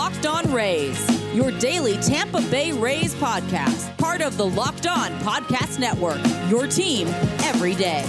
Locked On Rays, your daily Tampa Bay Rays podcast, part of the Locked On Podcast Network, your team every day.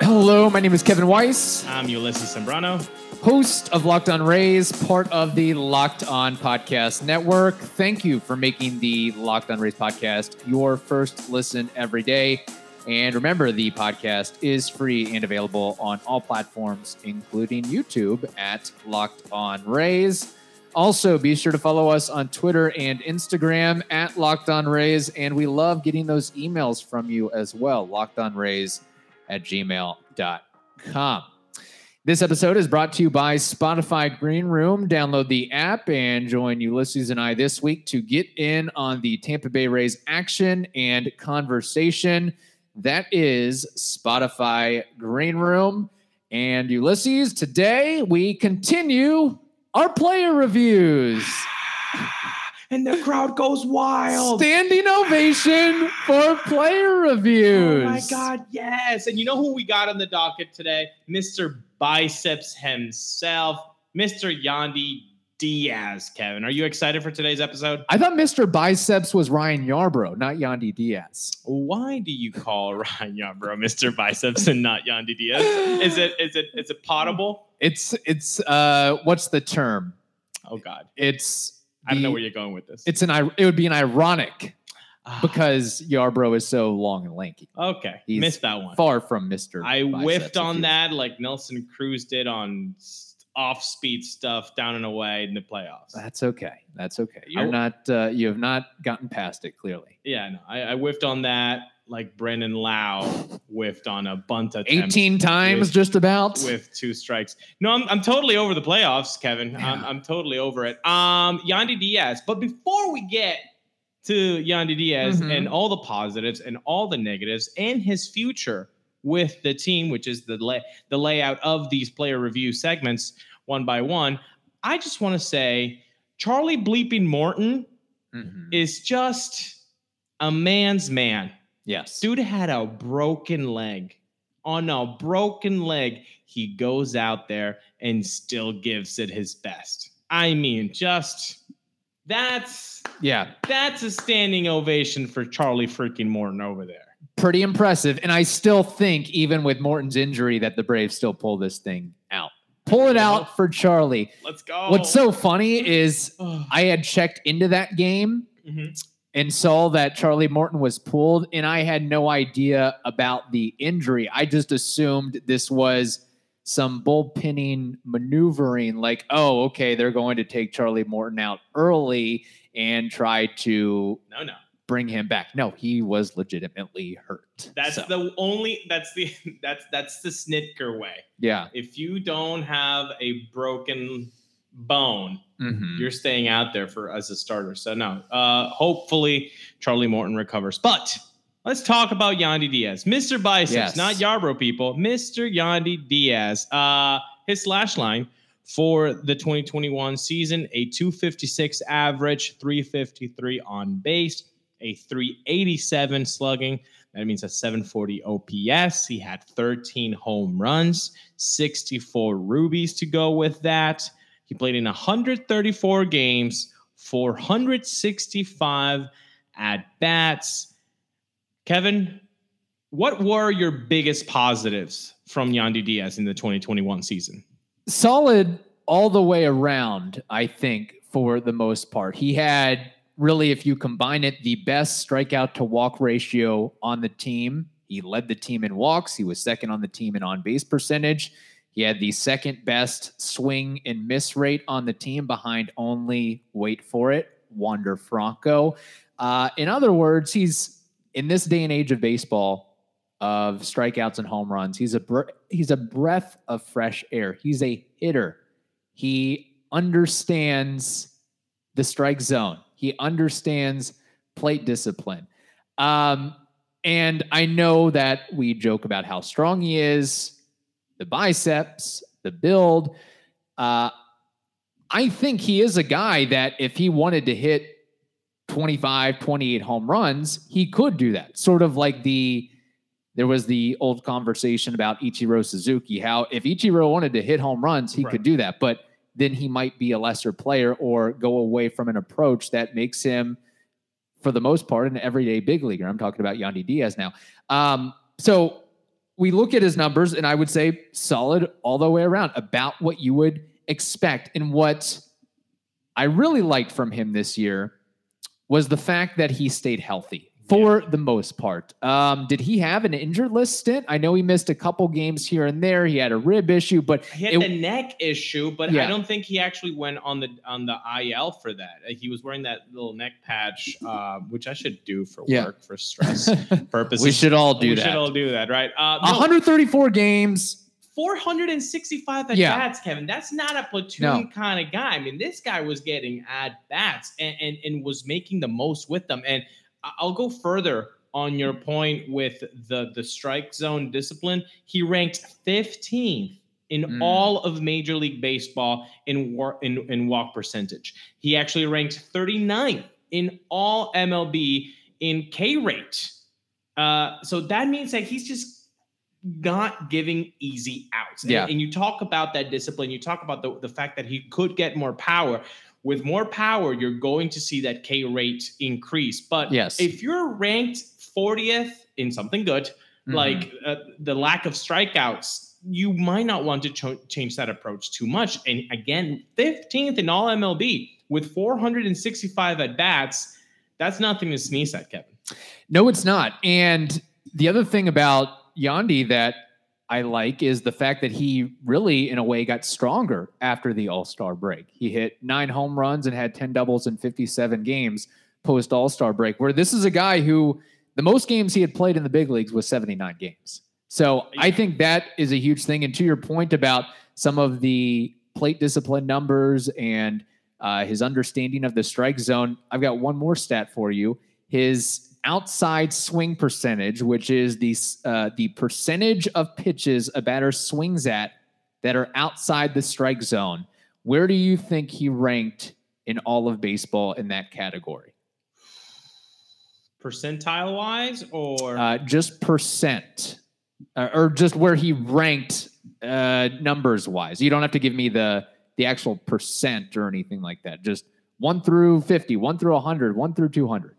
Hello, my name is Kevin Weiss, I'm Ulysses Sembrano. host of Locked On Rays, part of the Locked On Podcast Network. Thank you for making the Locked On Rays podcast your first listen every day. And remember, the podcast is free and available on all platforms, including YouTube at Locked On Rays. Also, be sure to follow us on Twitter and Instagram at Locked On Rays. And we love getting those emails from you as well, lockedonrays at gmail.com. This episode is brought to you by Spotify Green Room. Download the app and join Ulysses and I this week to get in on the Tampa Bay Rays action and conversation. That is Spotify Green Room. And Ulysses, today we continue our player reviews. And the crowd goes wild. Standing ovation for player reviews. Oh my God, yes. And you know who we got on the docket today? Mr. Biceps himself, Mr. Yandy Diaz. Kevin, are you excited for today's episode? I thought Mr. Biceps was Ryan Yarbrough, not Yandy Diaz. Why do you call Ryan Yarbrough Mr. Biceps and not Yandy Diaz? Is it is it is it potable? It's it's uh what's the term? Oh God. It's I don't know where you're going with this. It's an it would be an ironic Ah, because Yarbrough is so long and lanky. okay. he's Missed that one. Far from Mr. I Biceps, whiffed on that like Nelson Cruz did on off speed stuff down and away in the playoffs. That's okay. That's okay. You're w- not uh, you have not gotten past it clearly. Yeah, no, I, I whiffed on that like Brandon Lowe whiffed on a bunt attempt 18 times with- just about. with two strikes. No, I'm, I'm totally over the playoffs, Kevin. I'm, I'm totally over it. Um, Yandy Diaz. But before we get to Yandy Diaz Mhm. and all the positives and all the negatives and his future with the team, which is the lay, the layout of these player review segments one by one, I just want to say Charlie Bleeping Morton Mhm. is just a man's man. Yes. Dude had a broken leg. On a broken leg, he goes out there and still gives it his best. I mean, just that's Yeah. that's a standing ovation for Charlie freaking Morton over there. Pretty impressive. And I still think, even with Morton's injury, that the Braves still pull this thing. Pull it out for Charlie. Let's go. What's so funny is. I had checked into that game Mhm. and saw that Charlie Morton was pulled, and I had no idea about the injury. I just assumed this was some bullpenning maneuvering, like, oh, okay, they're going to take Charlie Morton out early and try to No, no. Bring him back. No, he was legitimately hurt. That's So, the only that's the that's that's the Snitker way. yeah. If you don't have a broken bone, Mhm. you're staying out there for as a starter. So no, uh, hopefully Charlie Morton recovers. But let's talk about Yandy Diaz, Mr. Biceps, Yes. not Yarbrough people, Mr. Yandy Diaz. Uh, his slash line for the 2021 season: a 256 average, 353 on base, a 387 slugging. That means a 740 OPS. He had 13 home runs, 64 rubies to go with that. He played in 134 games, 465 at bats. Kevin, what were your biggest positives from Yandy Diaz in the 2021 season? solid all the way around, I think, for the most part. He had really, if you combine it, the best strikeout to walk ratio on the team. He led the team in walks. He was second on the team in on base percentage. He had the second best swing and miss rate on the team behind only, wait for it, Wander Franco. Uh, in other words, he's in this day and age of baseball, of strikeouts and home runs. He's a he's a breath of fresh air. He's a hitter. He understands the strike zone. He understands plate discipline. Um, and I know that we joke about how strong he is, the biceps, the build. Uh, I think he is a guy that if he wanted to hit 25, 28 home runs, he could do that. Sort of like the there was the old conversation about Ichiro Suzuki, how if Ichiro wanted to hit home runs, he Right. could do that. But then he might be a lesser player or go away from an approach that makes him, for the most part, an everyday big leaguer. I'm talking about Yandy Diaz now. Um, so we look at his numbers, and I would say solid all the way around, about what you would expect. And what I really liked from him this year was the fact that he stayed healthy for the most part. Um, did he have an injured list stint? I know he missed a couple games here and there. He had a rib issue, but He had it- the neck issue, but Yeah. I don't think he actually went on the on the IL for that. Uh, He was wearing that little neck patch, uh, which I should do for Yeah. work for stress purposes. we should all do we that. We should all do that, right? Uh, no, 134 games. 465 at Yeah. bats, Kevin. That's not a platoon No. kind of guy. I mean, this guy was getting at bats and, and and was making the most with them. And I'll go further on your point with the the strike zone discipline. He ranked 15th in Mm. all of Major League Baseball in war in, in walk percentage. He actually ranked 39th in all MLB in K rate. Uh, so that means that he's just not giving easy outs. And- Yeah. And, you talk about that discipline, you talk about the, the fact that he could get more power. With more power, you're going to see that K rate increase. But Yes. if you're ranked 40th in something good, Mhm. like uh, the lack of strikeouts, you might not want to ch- change that approach too much. And again, 15th in all MLB with 465 at bats, that's nothing to sneeze at, Kevin. No, it's not. And the other thing about Yandy that I like is the fact that he really, in a way, got stronger after the All Star break. He hit nine home runs and had 10 doubles in 57 games post All Star break, where this is a guy who the most games he had played in the big leagues was 79 games. So I think that is a huge thing. And to your point about some of the plate discipline numbers and uh, his understanding of the strike zone, I've got one more stat for you. His outside swing percentage, which is the uh, the percentage of pitches a batter swings at that are outside the strike zone. Where do you think he ranked in all of baseball in that category? Percentile wise, or Uh, just percent, uh, or just where he ranked uh, numbers wise. You don't have to give me the the actual percent or anything like that. Just one through 50, one through 100, one through 200.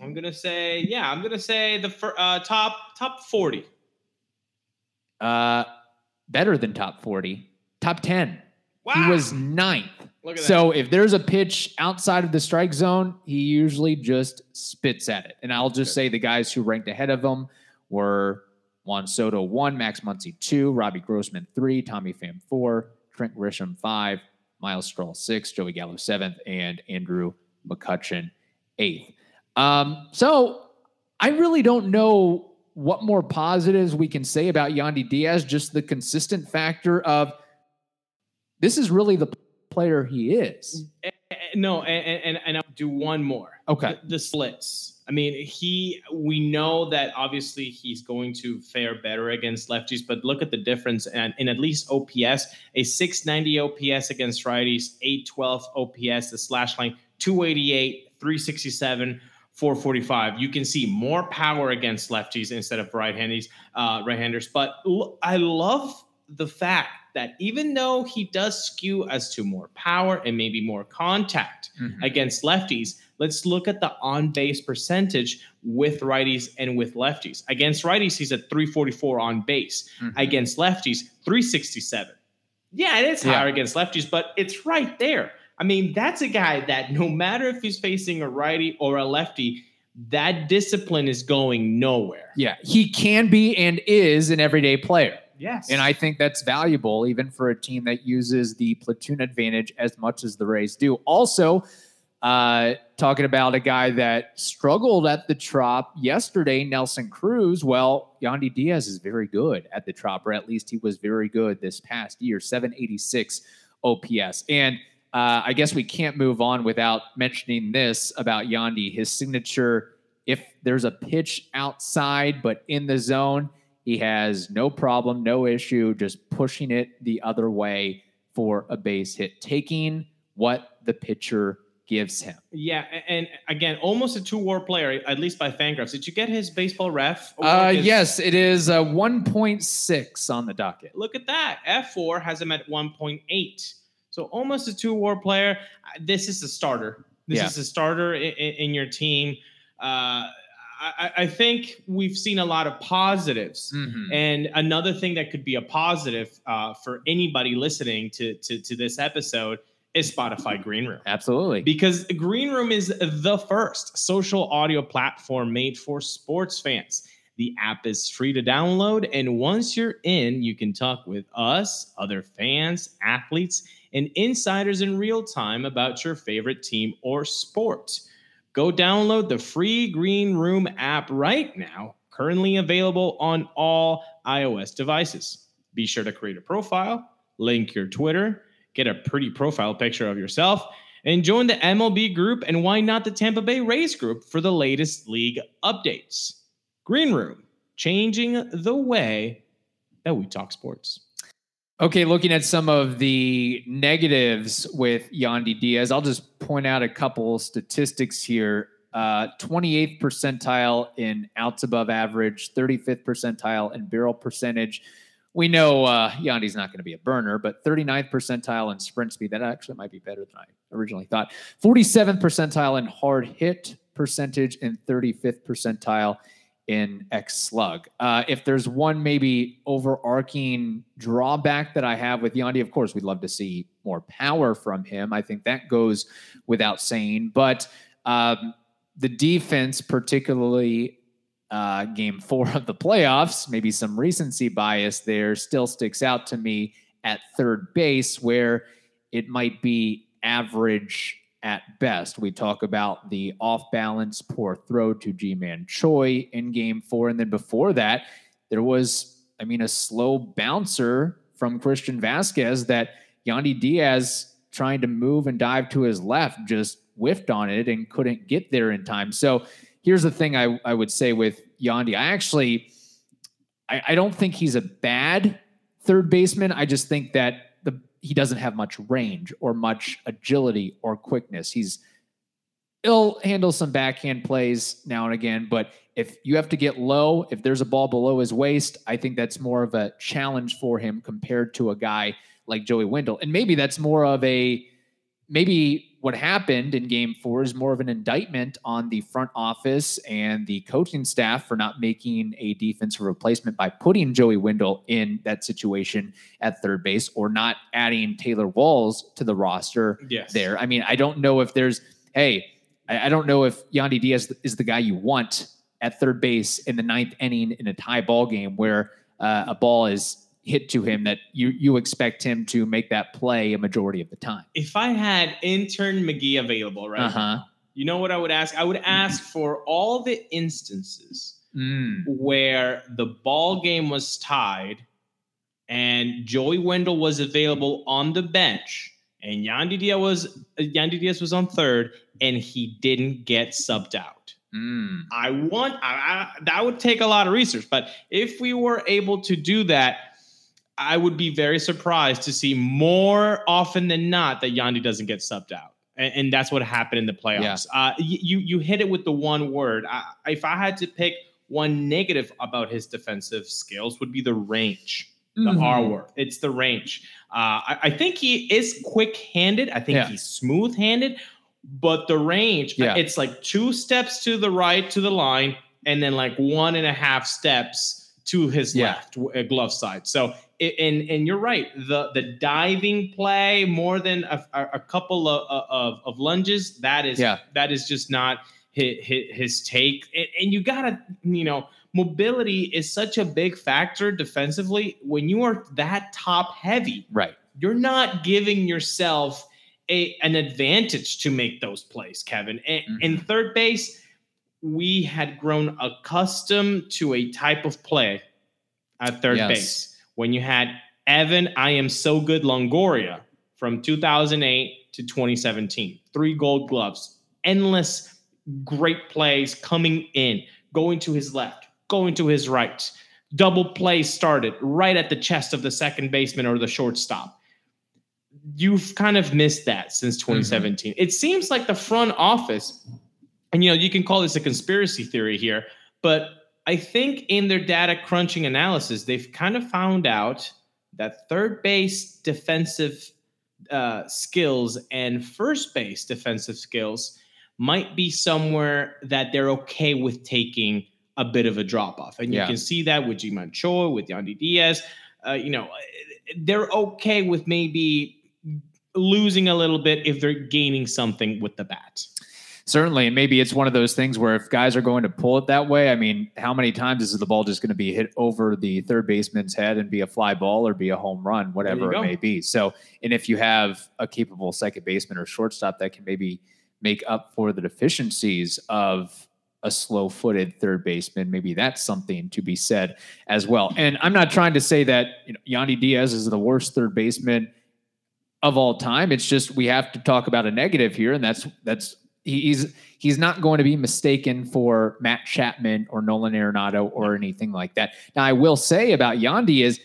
I'm gonna say, yeah, I'm gonna say the fir- uh, top top 40. Uh, better than top 40, top 10. Wow, He was ninth. look at So if there's a pitch outside of the strike zone, he usually just spits at it. And I'll just say the guys who ranked ahead of him were Juan Soto one, Max Muncy two, Robbie Grossman three, Tommy Pham four, Trent Grisham five, Myles Straw six, Joey Gallo seventh, and Andrew McCutchen eighth. Um, so I really don't know what more positives we can say about Yandy Diaz. Just the consistent factor of this is really the player he is. No, and, and and I'll do one more. Okay. The, the splits. I mean, he. We know that obviously he's going to fare better against lefties, but look at the difference. And in at least OPS, a 690 OPS against righties, 812 OPS, the slash line, 288, 367. 445. You can see more power against lefties instead of right-handers. Uh, right-handers, but l- I love the fact that even though he does skew as to more power and maybe more contact Mhm. against lefties, let's look at the on-base percentage with righties and with lefties. Against righties, he's at 344 on base. Mhm. Against lefties, 367. Yeah, it is Yeah. higher against lefties, but it's right there. I mean, that's a guy that no matter if he's facing a righty or a lefty, that discipline is going nowhere. Yeah, he can be and is an everyday player. Yes. And I think that's valuable even for a team that uses the platoon advantage as much as the Rays do. Also, uh, talking about a guy that struggled at the Trop yesterday, Nelson Cruz. Well, Yandy Diaz is very good at the Trop, or at least he was very good this past year, 786 OPS. And uh, I guess we can't move on without mentioning this about Yandy. His signature, if there's a pitch outside but in the zone, he has no problem, no issue, just pushing it the other way for a base hit, taking what the pitcher gives him. Yeah, and again, almost a two-war player, at least by Fangraphs. Did you get his baseball ref? Uh? 'Cause yes, it is uh, 1.6 on the docket. Look at that. F4 has him at 1.8. So almost a two war player. This is a starter. This Yeah. is a starter in, in your team. Uh, I, I think we've seen a lot of positives. Mhm. And another thing that could be a positive uh, for anybody listening to, to to this episode is Spotify Green Room Absolutely. because Green Room is the first social audio platform made for sports fans. The app is free to download, and once you're in, you can talk with us, other fans, athletes, and insiders in real time about your favorite team or sport. Go download the free Green Room app right now, currently available on all iOS devices. Be sure to create a profile, link your Twitter, get a pretty profile picture of yourself, and join the MLB group and why not the Tampa Bay Rays group for the latest league updates. Green Room, changing the way that we talk sports. Okay, looking at some of the negatives with Yandy Diaz, I'll just point out a couple statistics here. Uh, 28th percentile in outs above average, 35th percentile in barrel percentage. We know uh, Yandy's not going to be a burner, but 39th percentile in sprint speed. That actually might be better than I originally thought. 47th percentile in hard hit percentage and 35th percentile in X Slug. Uh, if there's one maybe overarching drawback that I have with Yandy, of course, we'd love to see more power from him. I think that goes without saying. But um, the defense, particularly uh, game four of the playoffs, maybe some recency bias there, still sticks out to me at third base, where it might be average at best. We talk about the off balance, poor throw to Ji-Man Choi in game four. And then before that, there was, I mean, a slow bouncer from Christian Vázquez that Yandy Diaz trying to move and dive to his left just whiffed on it and couldn't get there in time. So here's the thing I, I would say with Yandy. I actually, I, I don't think he's a bad third baseman. I just think that he doesn't have much range or much agility or quickness. He's he'll handle some backhand plays now and again, but if you have to get low, if there's a ball below his waist, I think that's more of a challenge for him compared to a guy like Joey Wendle. And maybe that's more of a maybe what happened in game four is more of an indictment on the front office and the coaching staff for not making a defensive replacement by putting Joey Wendle in that situation at third base or not adding Taylor Walls to the roster Yes. there. I mean, I don't know if there's, hey, I, don't know if Yandy Diaz is the guy you want at third base in the ninth inning in a tie ball game where uh, a ball is hit to him that you you expect him to make that play a majority of the time. If I had intern McGee available right Uh huh. now, you know what I would ask? I would ask for all the instances Mm. where the ball game was tied and Joey Wendle was available on the bench and Yandy Diaz was Yandy Diaz was on third and he didn't get subbed out. Mm. I want I, I, that would take a lot of research, but if we were able to do that, I would be very surprised to see more often than not that Yandy doesn't get subbed out, and, and that's what happened in the playoffs. Uh, you you hit it with the one word. I, if I had to pick one negative about his defensive skills, would be the range. The Mhm. R word. It's the range. Uh, I, I think he is quick-handed. I think Yeah. he's smooth-handed, but the range. Yeah. It's like two steps to the right to the line, and then like one and a half steps to his Yeah. left uh, glove side. So, it, and and you're right. The the diving play more than a, a, couple of, of of lunges. That is Yeah. that is just not his, his take. And, you gotta you know mobility is such a big factor defensively when you are that top heavy Right. you're not giving yourself a, an advantage to make those plays, Kevin. And Mhm. in third base, we had grown accustomed to a type of play at third Yes. base when you had Evan, I am so good Longoria from 2008 to 2017, three gold gloves, endless great plays coming in, going to his left, going to his right. Double play started right at the chest of the second baseman or the shortstop. You've kind of missed that since mm-hmm. 2017. It seems like the front office, and you know, you can call this a conspiracy theory here, but I think in their data crunching analysis, they've kind of found out that third base defensive uh, skills and first base defensive skills might be somewhere that they're okay with taking a bit of a drop off. And you can see that with Ji-Man Choi, with Yandy Diaz. Uh, you know, they're okay with maybe losing a little bit if they're gaining something with the bat. Certainly, and maybe it's one of those things where if guys are going to pull it that way, I mean, how many times is the ball just going to be hit over the third baseman's head and be a fly ball or be a home run, whatever it may be? So, and if you have a capable second baseman or shortstop that can maybe make up for the deficiencies of a slow-footed third baseman, maybe that's something to be said as well. And I'm not trying to say that you know, Yandy Diaz is the worst third baseman of all time. It's just we have to talk about a negative here, and that's that's he's he's not going to be mistaken for Matt Chapman or Nolan Arenado or anything like that. Now, I will say about Yandy is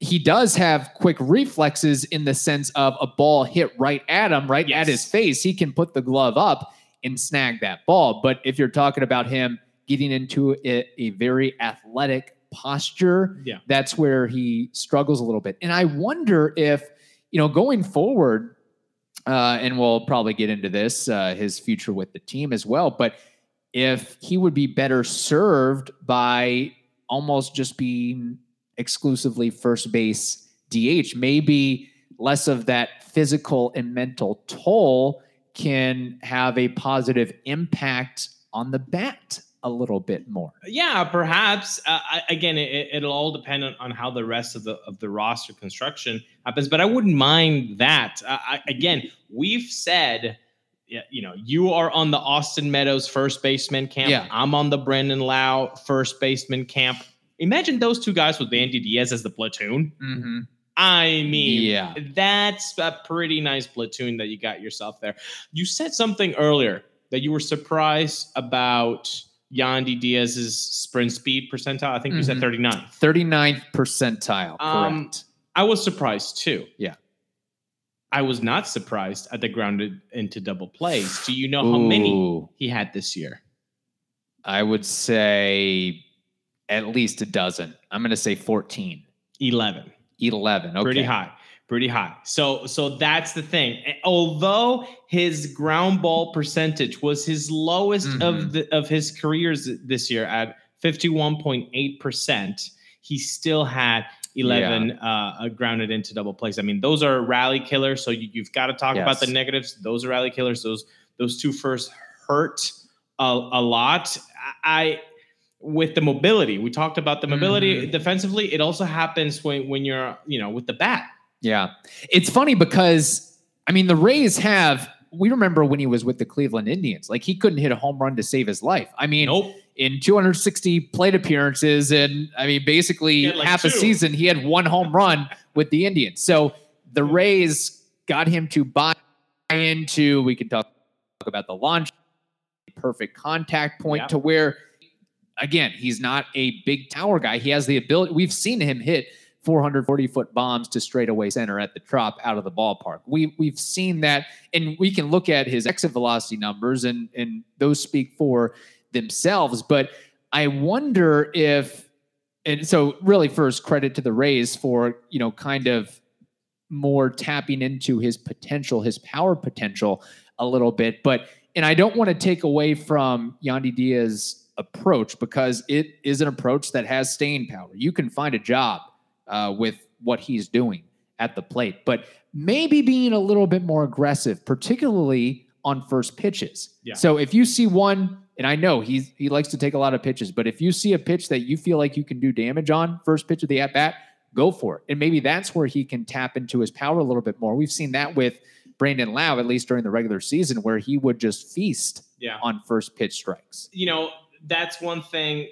he does have quick reflexes in the sense of a ball hit right at him, right Yes. at his face. He can put the glove up and snag that ball. But if you're talking about him getting into a, a very athletic posture, Yeah. that's where he struggles a little bit. And I wonder if, you know, going forward, uh, and we'll probably get into this, uh, his future with the team as well, but if he would be better served by almost just being exclusively first base DH, maybe less of that physical and mental toll can have a positive impact on the bat a little bit more. Yeah, perhaps. Uh, I, again, it, it'll all depend on, on how the rest of the of the roster construction happens. But I wouldn't mind that. Uh, I, again, we've said, you know, you are on the Austin Meadows first baseman camp. Yeah. I'm on the Brandon Lowe first baseman camp. Imagine those two guys with Andy Diaz as the platoon. Mm-hmm. I mean, Yeah. that's a pretty nice platoon that you got yourself there. You said something earlier that you were surprised about Yandy Diaz's sprint speed percentile. I think you said Mhm. 39. 39th percentile, Um, correct. I was surprised too. Yeah. I was not surprised at the grounded into double plays. Do you know how many he had this year? I would say at least a dozen. I'm going to say 14, 11. 11. Okay. pretty high pretty high. So so that's the thing. Although his ground ball percentage was his lowest Mhm. of the of his careers this year at 51.8% he still had 11 uh, uh, grounded into double plays. I mean those are rally killers so you, you've got to talk about the negatives. Those are rally killers. Those those two first hurt a, a lot. I with the mobility we talked about the mobility Mhm. defensively. It also happens when when you're you know with the bat Yeah. It's funny because, I mean, the Rays have, we remember when he was with the Cleveland Indians, like he couldn't hit a home run to save his life. I mean, nope in 260 plate appearances, and I mean, basically like, half a season, he had one home run with the Indians. So the Rays got him to buy into, we could talk about the launch, perfect contact point Yeah. to where, again, he's not a big tower guy. He has the ability, we've seen him hit 440 foot bombs to straightaway center at the trop out of the ballpark. We we've seen that, and we can look at his exit velocity numbers, and and those speak for themselves. But I wonder if, and so really, first credit to the Rays for you know kind of more tapping into his potential, his power potential a little bit. But and I don't want to take away from Yandy Diaz's approach because it is an approach that has staying power. You can find a job uh, with what he's doing at the plate, but maybe being a little bit more aggressive, particularly on first pitches. Yeah. So if you see one, and I know he's he likes to take a lot of pitches, but if you see a pitch that you feel like you can do damage on first pitch of the at bat, go for it. And maybe that's where he can tap into his power a little bit more. We've seen that with Brandon Lowe, at least during the regular season, where he would just feast yeah on first pitch strikes. you know that's one thing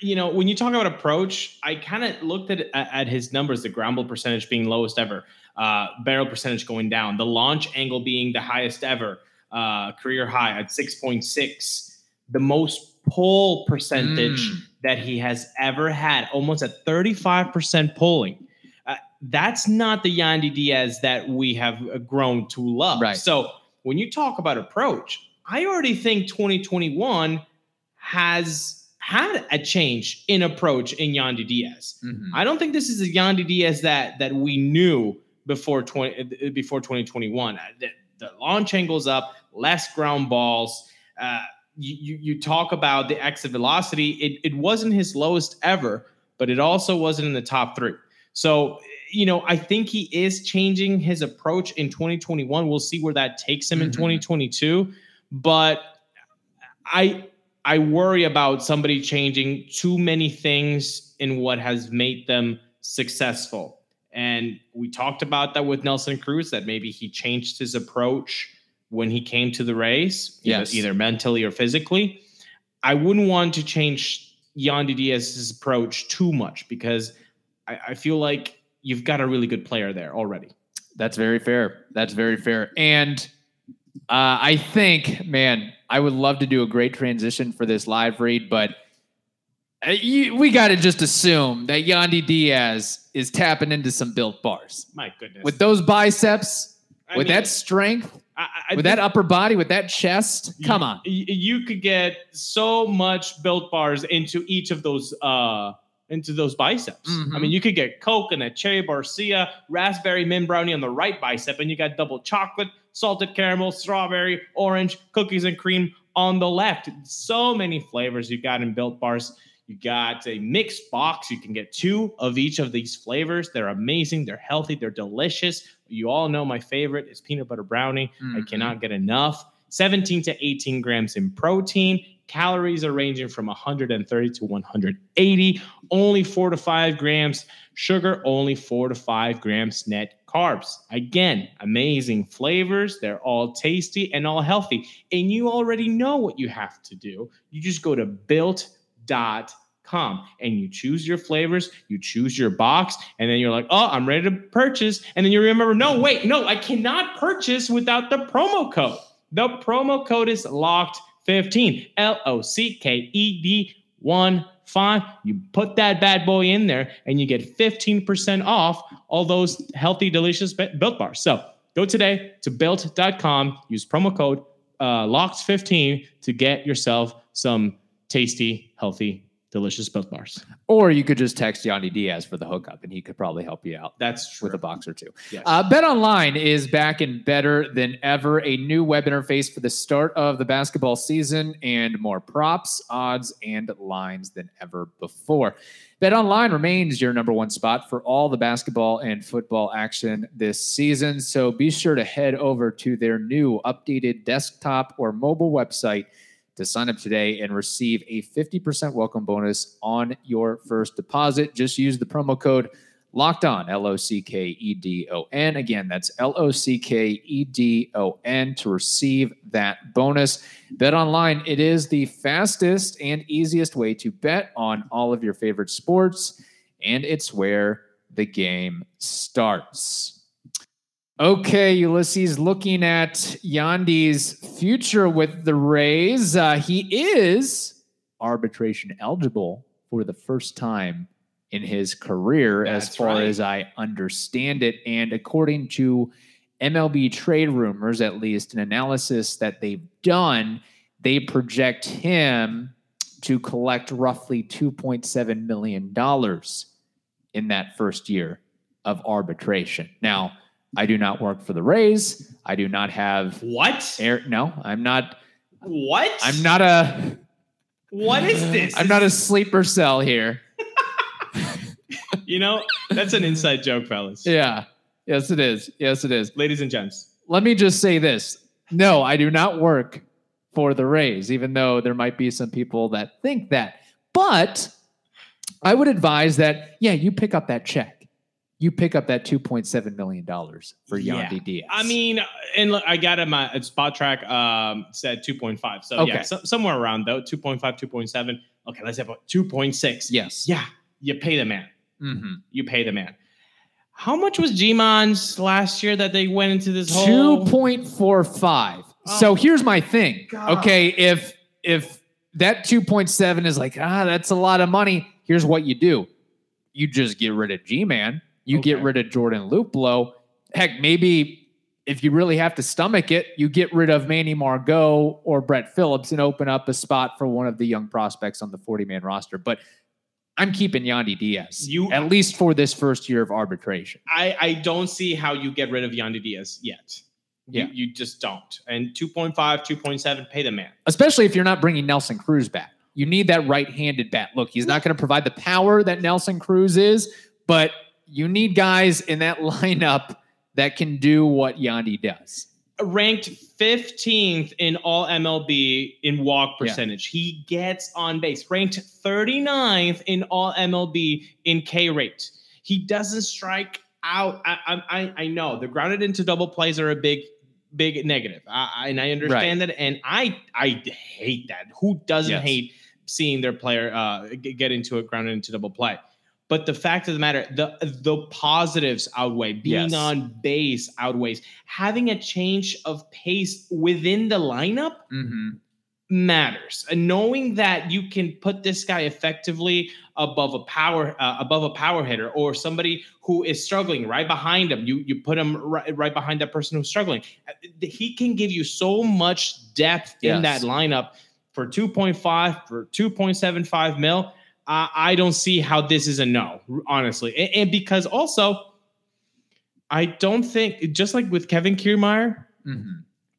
you know when you talk about approach i kind of looked at at his numbers the ground ball percentage being lowest ever uh barrel percentage going down the launch angle being the highest ever uh career high at 6.6 the most pull percentage Mm. that he has ever had almost at 35% pulling uh, that's not the Yandy Diaz that we have uh, grown to love. Right. So when you talk about approach, I already think 2021 has had a change in approach in Yandy Diaz. Mhm. I don't think this is a Yandy Diaz that that we knew before 20 before 2021. Uh, The, the launch angle's up, less ground balls. Uh, you, you talk about the exit velocity. It it wasn't his lowest ever, but it also wasn't in the top three. So you know, I think he is changing his approach in 2021. We'll see where that takes him in Mhm. 2022. But I I worry about somebody changing too many things in what has made them successful. And we talked about that with Nelson Cruz, that maybe he changed his approach when he came to the race, either- Yes. either mentally or physically. I wouldn't want to change Yandy Diaz's approach too much because I, I feel like you've got a really good player there already. That's very fair. That's very fair. And uh, I think, man, I would love to do a great transition for this live read, but uh, you, we got to just assume that Yandy Diaz is tapping into some built bars My goodness. with those biceps, I with mean, that strength, I, I with that upper body, with that chest. Come on. you could get so much built bars into each of those uh into those biceps. I Mhm. mean, you could get coconut, cherry barcia, raspberry mint brownie on the right bicep, and you got double chocolate, salted caramel, strawberry, orange, cookies and cream on the left. So many flavors you've got in built bars. You got a mixed box. You can get two of each of these flavors. They're amazing. They're healthy. They're delicious. You all know my favorite is peanut butter brownie. I Mhm. cannot get enough. 17 to 18 grams in protein. Calories are ranging from 130 to 180. Only four to five grams sugar. Only four to five grams net carbs. Again, amazing flavors. They're all tasty and all healthy. And you already know what you have to do. You just go to built.com and you choose your flavors, you choose your box, and then you're like, oh, I'm ready to purchase. And then you remember, no, wait, no, I cannot purchase without the promo code. The promo code is locked 15 L O C K E D 1 5. You put that bad boy in there and you get 15% off all those healthy, delicious built bars. So go today to built.com, use promo code uh, locked15 to get yourself some tasty, healthy, delicious built bars. Or you could just text Yandy Diaz for the hookup and he could probably help you out. That's true. with a box or two. Yes. Uh, Bet Online is back and better than ever. A new web interface for the start of the basketball season and more props, odds, and lines than ever before. Bet Online remains your number one spot for all the basketball and football action this season. So be sure to head over to their new updated desktop or mobile website to sign up today and receive a 50% welcome bonus on your first deposit. Just use the promo code locked on L O C K E D O N. Again, that's L O C K E D O N to receive that bonus. Bet online, it is the fastest and easiest way to bet on all of your favorite sports, and it's where the game starts. Okay, Ulysses, looking at Yandy's future with the Rays, uh, he is arbitration eligible for the first time in his career, as far right. as I understand it. And according to MLB trade rumors, at least an analysis that they've done, they project him to collect roughly $2.7 million in that first year of arbitration. Now, I do not work for the Rays. I do not have what? air. No, I'm not. What? I'm not a. What is this? I'm not a sleeper cell here. You know, that's an inside joke, fellas. Yeah. Yes, it is. Yes, it is. Ladies and gents. Let me just say this. No, I do not work for the Rays, even though there might be some people that think that. But I would advise that, yeah, you pick up that check. You pick up that $2.7 million for Yeah. Yandy Diaz. I mean, and look, I got him at Spotrac um said 2.5. So Okay. yeah, so, somewhere around though, 2.5, 2.7. Okay, let's have a 2.6. yes. Yeah, you pay the man. hmm You pay the man. How much was Ji-Man's last year that they went into this whole 2.45. Oh. So here's my thing. God. Okay, if if that 2.7 is like, ah, that's a lot of money, here's what you do. You just get rid of G-Man. You get rid of Jordan Luplow. Heck, maybe if you really have to stomach it, you get rid of Manny Margot or Brett Phillips and open up a spot for one of the young prospects on the 40-man roster. But I'm keeping Yandy Diaz. You- at least for this first year of arbitration. I, I don't see how you get rid of Yandy Diaz yet. You, Yeah. you just don't. And 2.5, 2.7, pay the man. especially if you're not bringing Nelson Cruz back. You need that right-handed bat. Look, he's not going to provide the power that Nelson Cruz is, but you need guys in that lineup that can do what Yandy does. Ranked 15th in all MLB in walk Yeah. percentage. He gets on base. Ranked 39th in all MLB in K rate. He doesn't strike out. I, I, I- know the grounded into double plays are a big, big negative. I, I- and I understand that. And I, I hate that. Who doesn't Yes. hate seeing their player uh, get into a grounded into double play? But the fact of the matter, the the positives outweigh. Being Yes. on base outweighs. Having a change of pace within the lineup Mm-hmm. matters. And knowing that you can put this guy effectively above a power uh, above a power hitter or somebody who is struggling right behind him, you you put him right, right behind that person who's struggling. Uh, He can give you so much depth in that lineup for 2.5 for 2.75 mil. Uh, I don't see how this is a no, honestly, and, and because also. I don't think, just like with Kevin Kiermaier, Mm-hmm.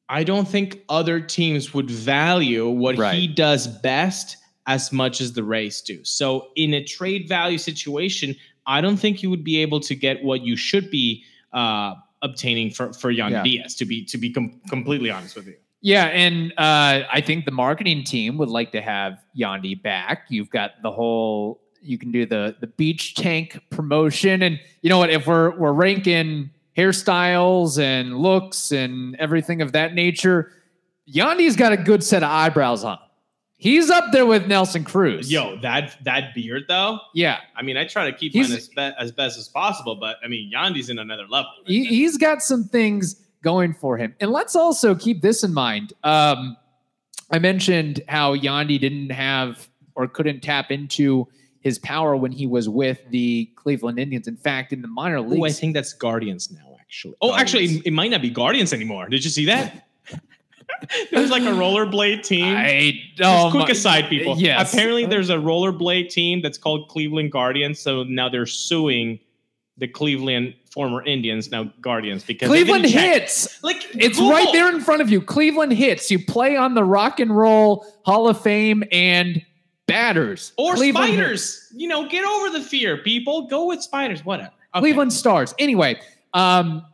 I don't think other teams would value what he does best as much as the Rays do. So, in a trade value situation, I don't think you would be able to get what you should be uh, obtaining for for Yan Yeah. Diaz. To be to be com- completely honest with you, Yeah, and uh, I think the marketing team would like to have Yandy back. You've got the whole. You can do the the beach tank promotion, and you know what? If we're we're ranking hairstyles and looks and everything of that nature, Yandy's got a good set of eyebrows on. him. He's up there with Nelson Cruz. yo, that that beard though. yeah, I mean, I try to keep He's- mine as, be- as best as possible, but I mean, Yandy's in another level. right he, he's got some things going for him. And let's also keep this in mind. Um, I mentioned how Yandy didn't have or couldn't tap into his power when he was with the Cleveland Indians. In fact, in the minor Oh, I think that's Guardians now. Actually, oh, Guardians. actually, it, it might not be Guardians anymore. Did you see that? There's like a rollerblade team. I Just oh, quick my- aside, people. yes. Apparently, there's a rollerblade team that's called Cleveland Guardians. So now they're suing the Cleveland former Indians, now Guardians, because Cleveland hits. Like It's Google. right there in front of you. Cleveland hits. You play on the Rock and Roll Hall of Fame and batters Or Cleveland Hits. spiders. You know, get over the fear, people. Go with spiders. Whatever. Okay. Cleveland Stars. Anyway, um,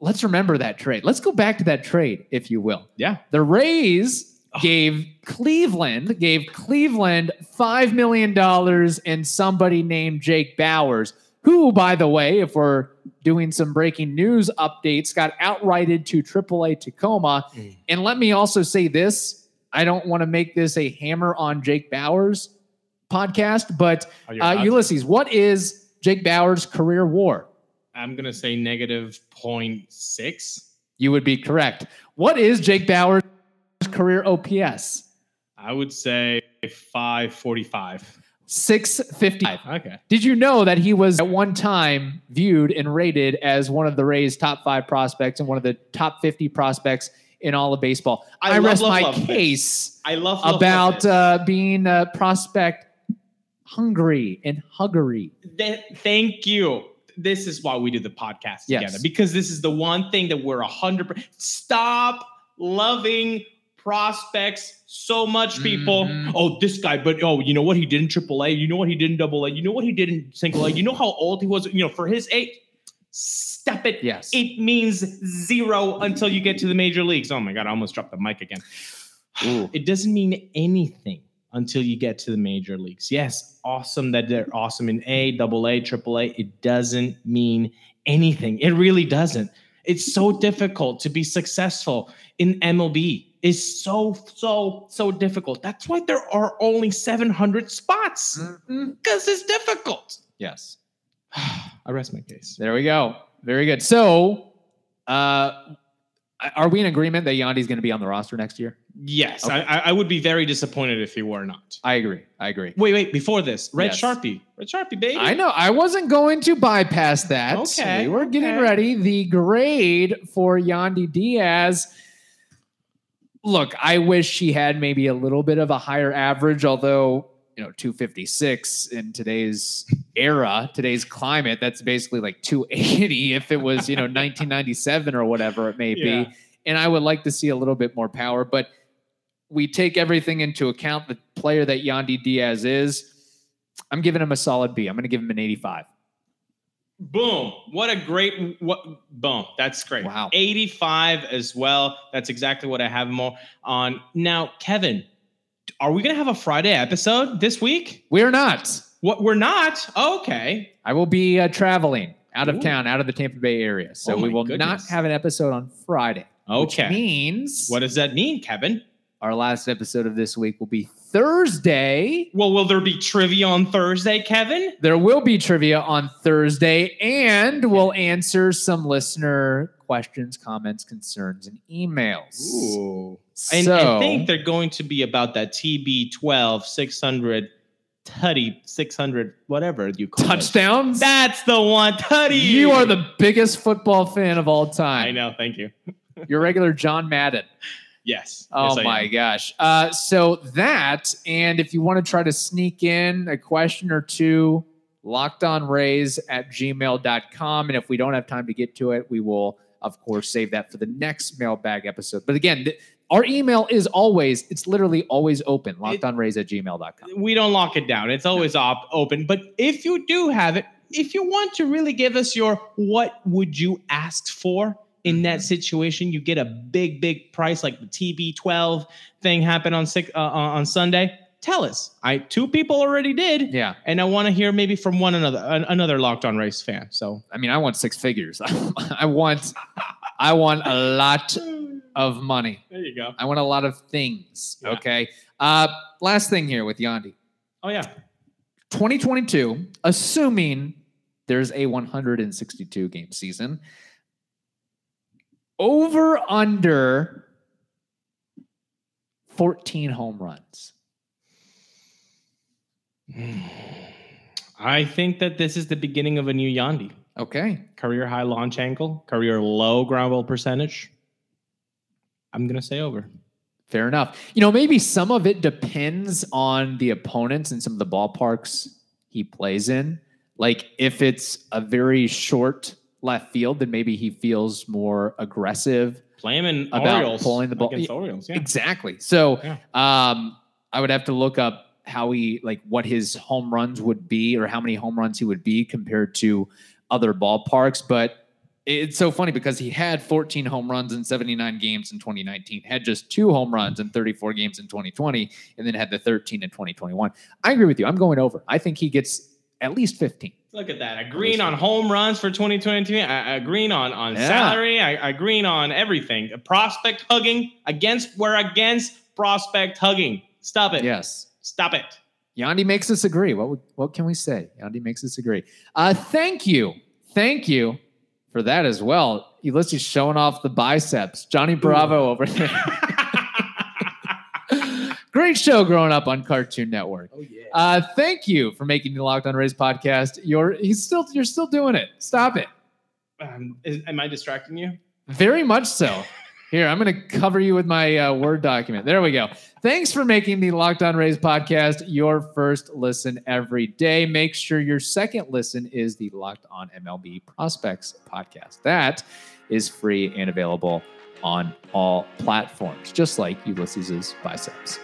let's remember that trade. Let's go back to that trade, if you will. Yeah. The Rays Oh. gave Cleveland gave Cleveland five million dollars and somebody named Jake Bauers, who, by the way, if we're doing some breaking news updates, got outrighted to AAA Tacoma. Mm. And let me also say this: I don't want to make this a hammer on Jake Bauers podcast, but Oh, uh. Ulysses, what is Jake Bauers' career WAR? I'm gonna say negative 0.6. You would be correct. What is Jake Bauers' career OPS? I would say 545. 655. Okay. Did you know that he was at one time viewed and rated as one of the Rays' top five prospects and one of the top 50 prospects in all of baseball? I I, love, rest love, my love this. case I love love, about uh, being a prospect hungry and huggery. Th- thank you. This is why we do the podcast Yes. together because this is the one thing that we're a hundred. per- Stop loving prospects so much, people. Mhm. Oh, this guy, but oh, you know what he did in AAA. You know what he did in Double A. You know what he did in Single A. You know how old he was. You know for his age. Step it. Yes. It means zero until you get to the major leagues. Oh my god, I almost dropped the mic again. Ooh. It doesn't mean anything until you get to the major leagues. Yes, awesome that they're awesome in A, double A, triple A. It doesn't mean anything. It really doesn't. It's so difficult to be successful in MLB. It's so, so, so difficult. That's why there are only 700 spots because it's difficult. Yes. I rest my case. There we go. Very good. So, uh, are we in agreement that Yandy's going to be on the roster next year? Yes, Okay. I, I- would be very disappointed if he were not. I agree. I agree. Wait, wait. Before this, Red Yes. Sharpie, Red Sharpie, baby. I know. I wasn't going to bypass that. Okay, We were getting ready. The grade for Yandy Diaz. Look, I wish she had maybe a little bit of a higher average, although you know 256 in today's era, today's climate. That's basically like 280 if it was you know 1997 or whatever it may Yeah. be. And I would like to see a little bit more power, but we take everything into account. The player that Yandy Diaz is, I'm giving him a solid B. I'm going to give him an 85. Boom. What a great what boom. That's great. Wow. 85 as well. That's exactly what I have more on. Now, Kevin, are we gonna have a Friday episode this week? We're not. What we're not? Okay. I will be uh, traveling out of Ooh. town, out of the Tampa Bay area. So Oh we will goodness. not have an episode on Friday. Which Okay. means What does that mean, Kevin? our last episode of this week will be Thursday. Well, will there be trivia on Thursday, Kevin? There will be trivia on Thursday, and we'll answer some listener questions, comments, concerns, and emails. Ooh. And So, I think they're going to be about that TB12 600 tutty 600 whatever you call it. touchdowns. That's the one tutty. you are the biggest football fan of all time. I know. Thank you. Your regular John Madden. Yes. Oh Yes, my gosh. Uh, so that, and if you want to try to sneak in a question or two, lockedonrays at gmail.com. And if we don't have time to get to it, we will, of course, save that for the next mailbag episode. But again, th- our email is always, it's literally always open, lockedonrays at gmail.com. we don't lock it down. It's always op- open. But if you do have it, if you want to really give us your what would you ask for in that situation, you get a big, big price like the TB12 thing happened on six, uh, on Sunday. Tell us. I two people already did, Yeah. and I want to hear maybe from one another, an, another Locked On Rays fan. So I mean, I want six figures. I want, I want a lot of money. there you go. I want a lot of things. Yeah. Okay. Uh, last thing here with Yandy. Oh yeah. 2022, assuming there's a 162 game season, over under 14 home runs. I think that this is the beginning of a new Yandy. Okay. Career high launch angle, career low ground ball percentage. I'm gonna say over. Fair enough. You know, maybe some of it depends on the opponents and some of the ballparks he plays in. Like if it's a very short left field, then maybe he feels more aggressive Play him in About Orioles. pulling the ball- against Orioles. Yeah. Exactly. So Yeah. um, I would have to look up how he like what his home runs would be or how many home runs he would be compared to other ballparks. But it's so funny because he had 14 home runs in 79 games in 2019, had just two home runs in 34 games in 2020, and then had the 13 in 2021. I agree with you. I'm going over. I think he gets at least 15. Look at that. Agreeing on home runs for 2022. I, agreeing on on Yeah. salary. I, agreeing on everything. Prospect hugging against. We're against prospect hugging. Stop it. Yes. Stop it. Yandy makes us agree. What would, what can we say? Yandy makes us agree. Uh, thank you, thank you for that as well. Ulysses showing off the biceps. Johnny Bravo over there. Great show growing up on Cartoon Network. Oh yeah. Uh, thank you for making the Locked On Rays podcast. You're he's still you're still doing it. Stop it. Um, is, am I distracting you? Very much so. Here, I'm going to cover you with my uh, Word document. There we go. Thanks for making the Locked On Rays podcast your first listen every day. Make sure your second listen is the Locked On MLB Prospects podcast. That is free and available on all platforms, just like Ulysses' biceps.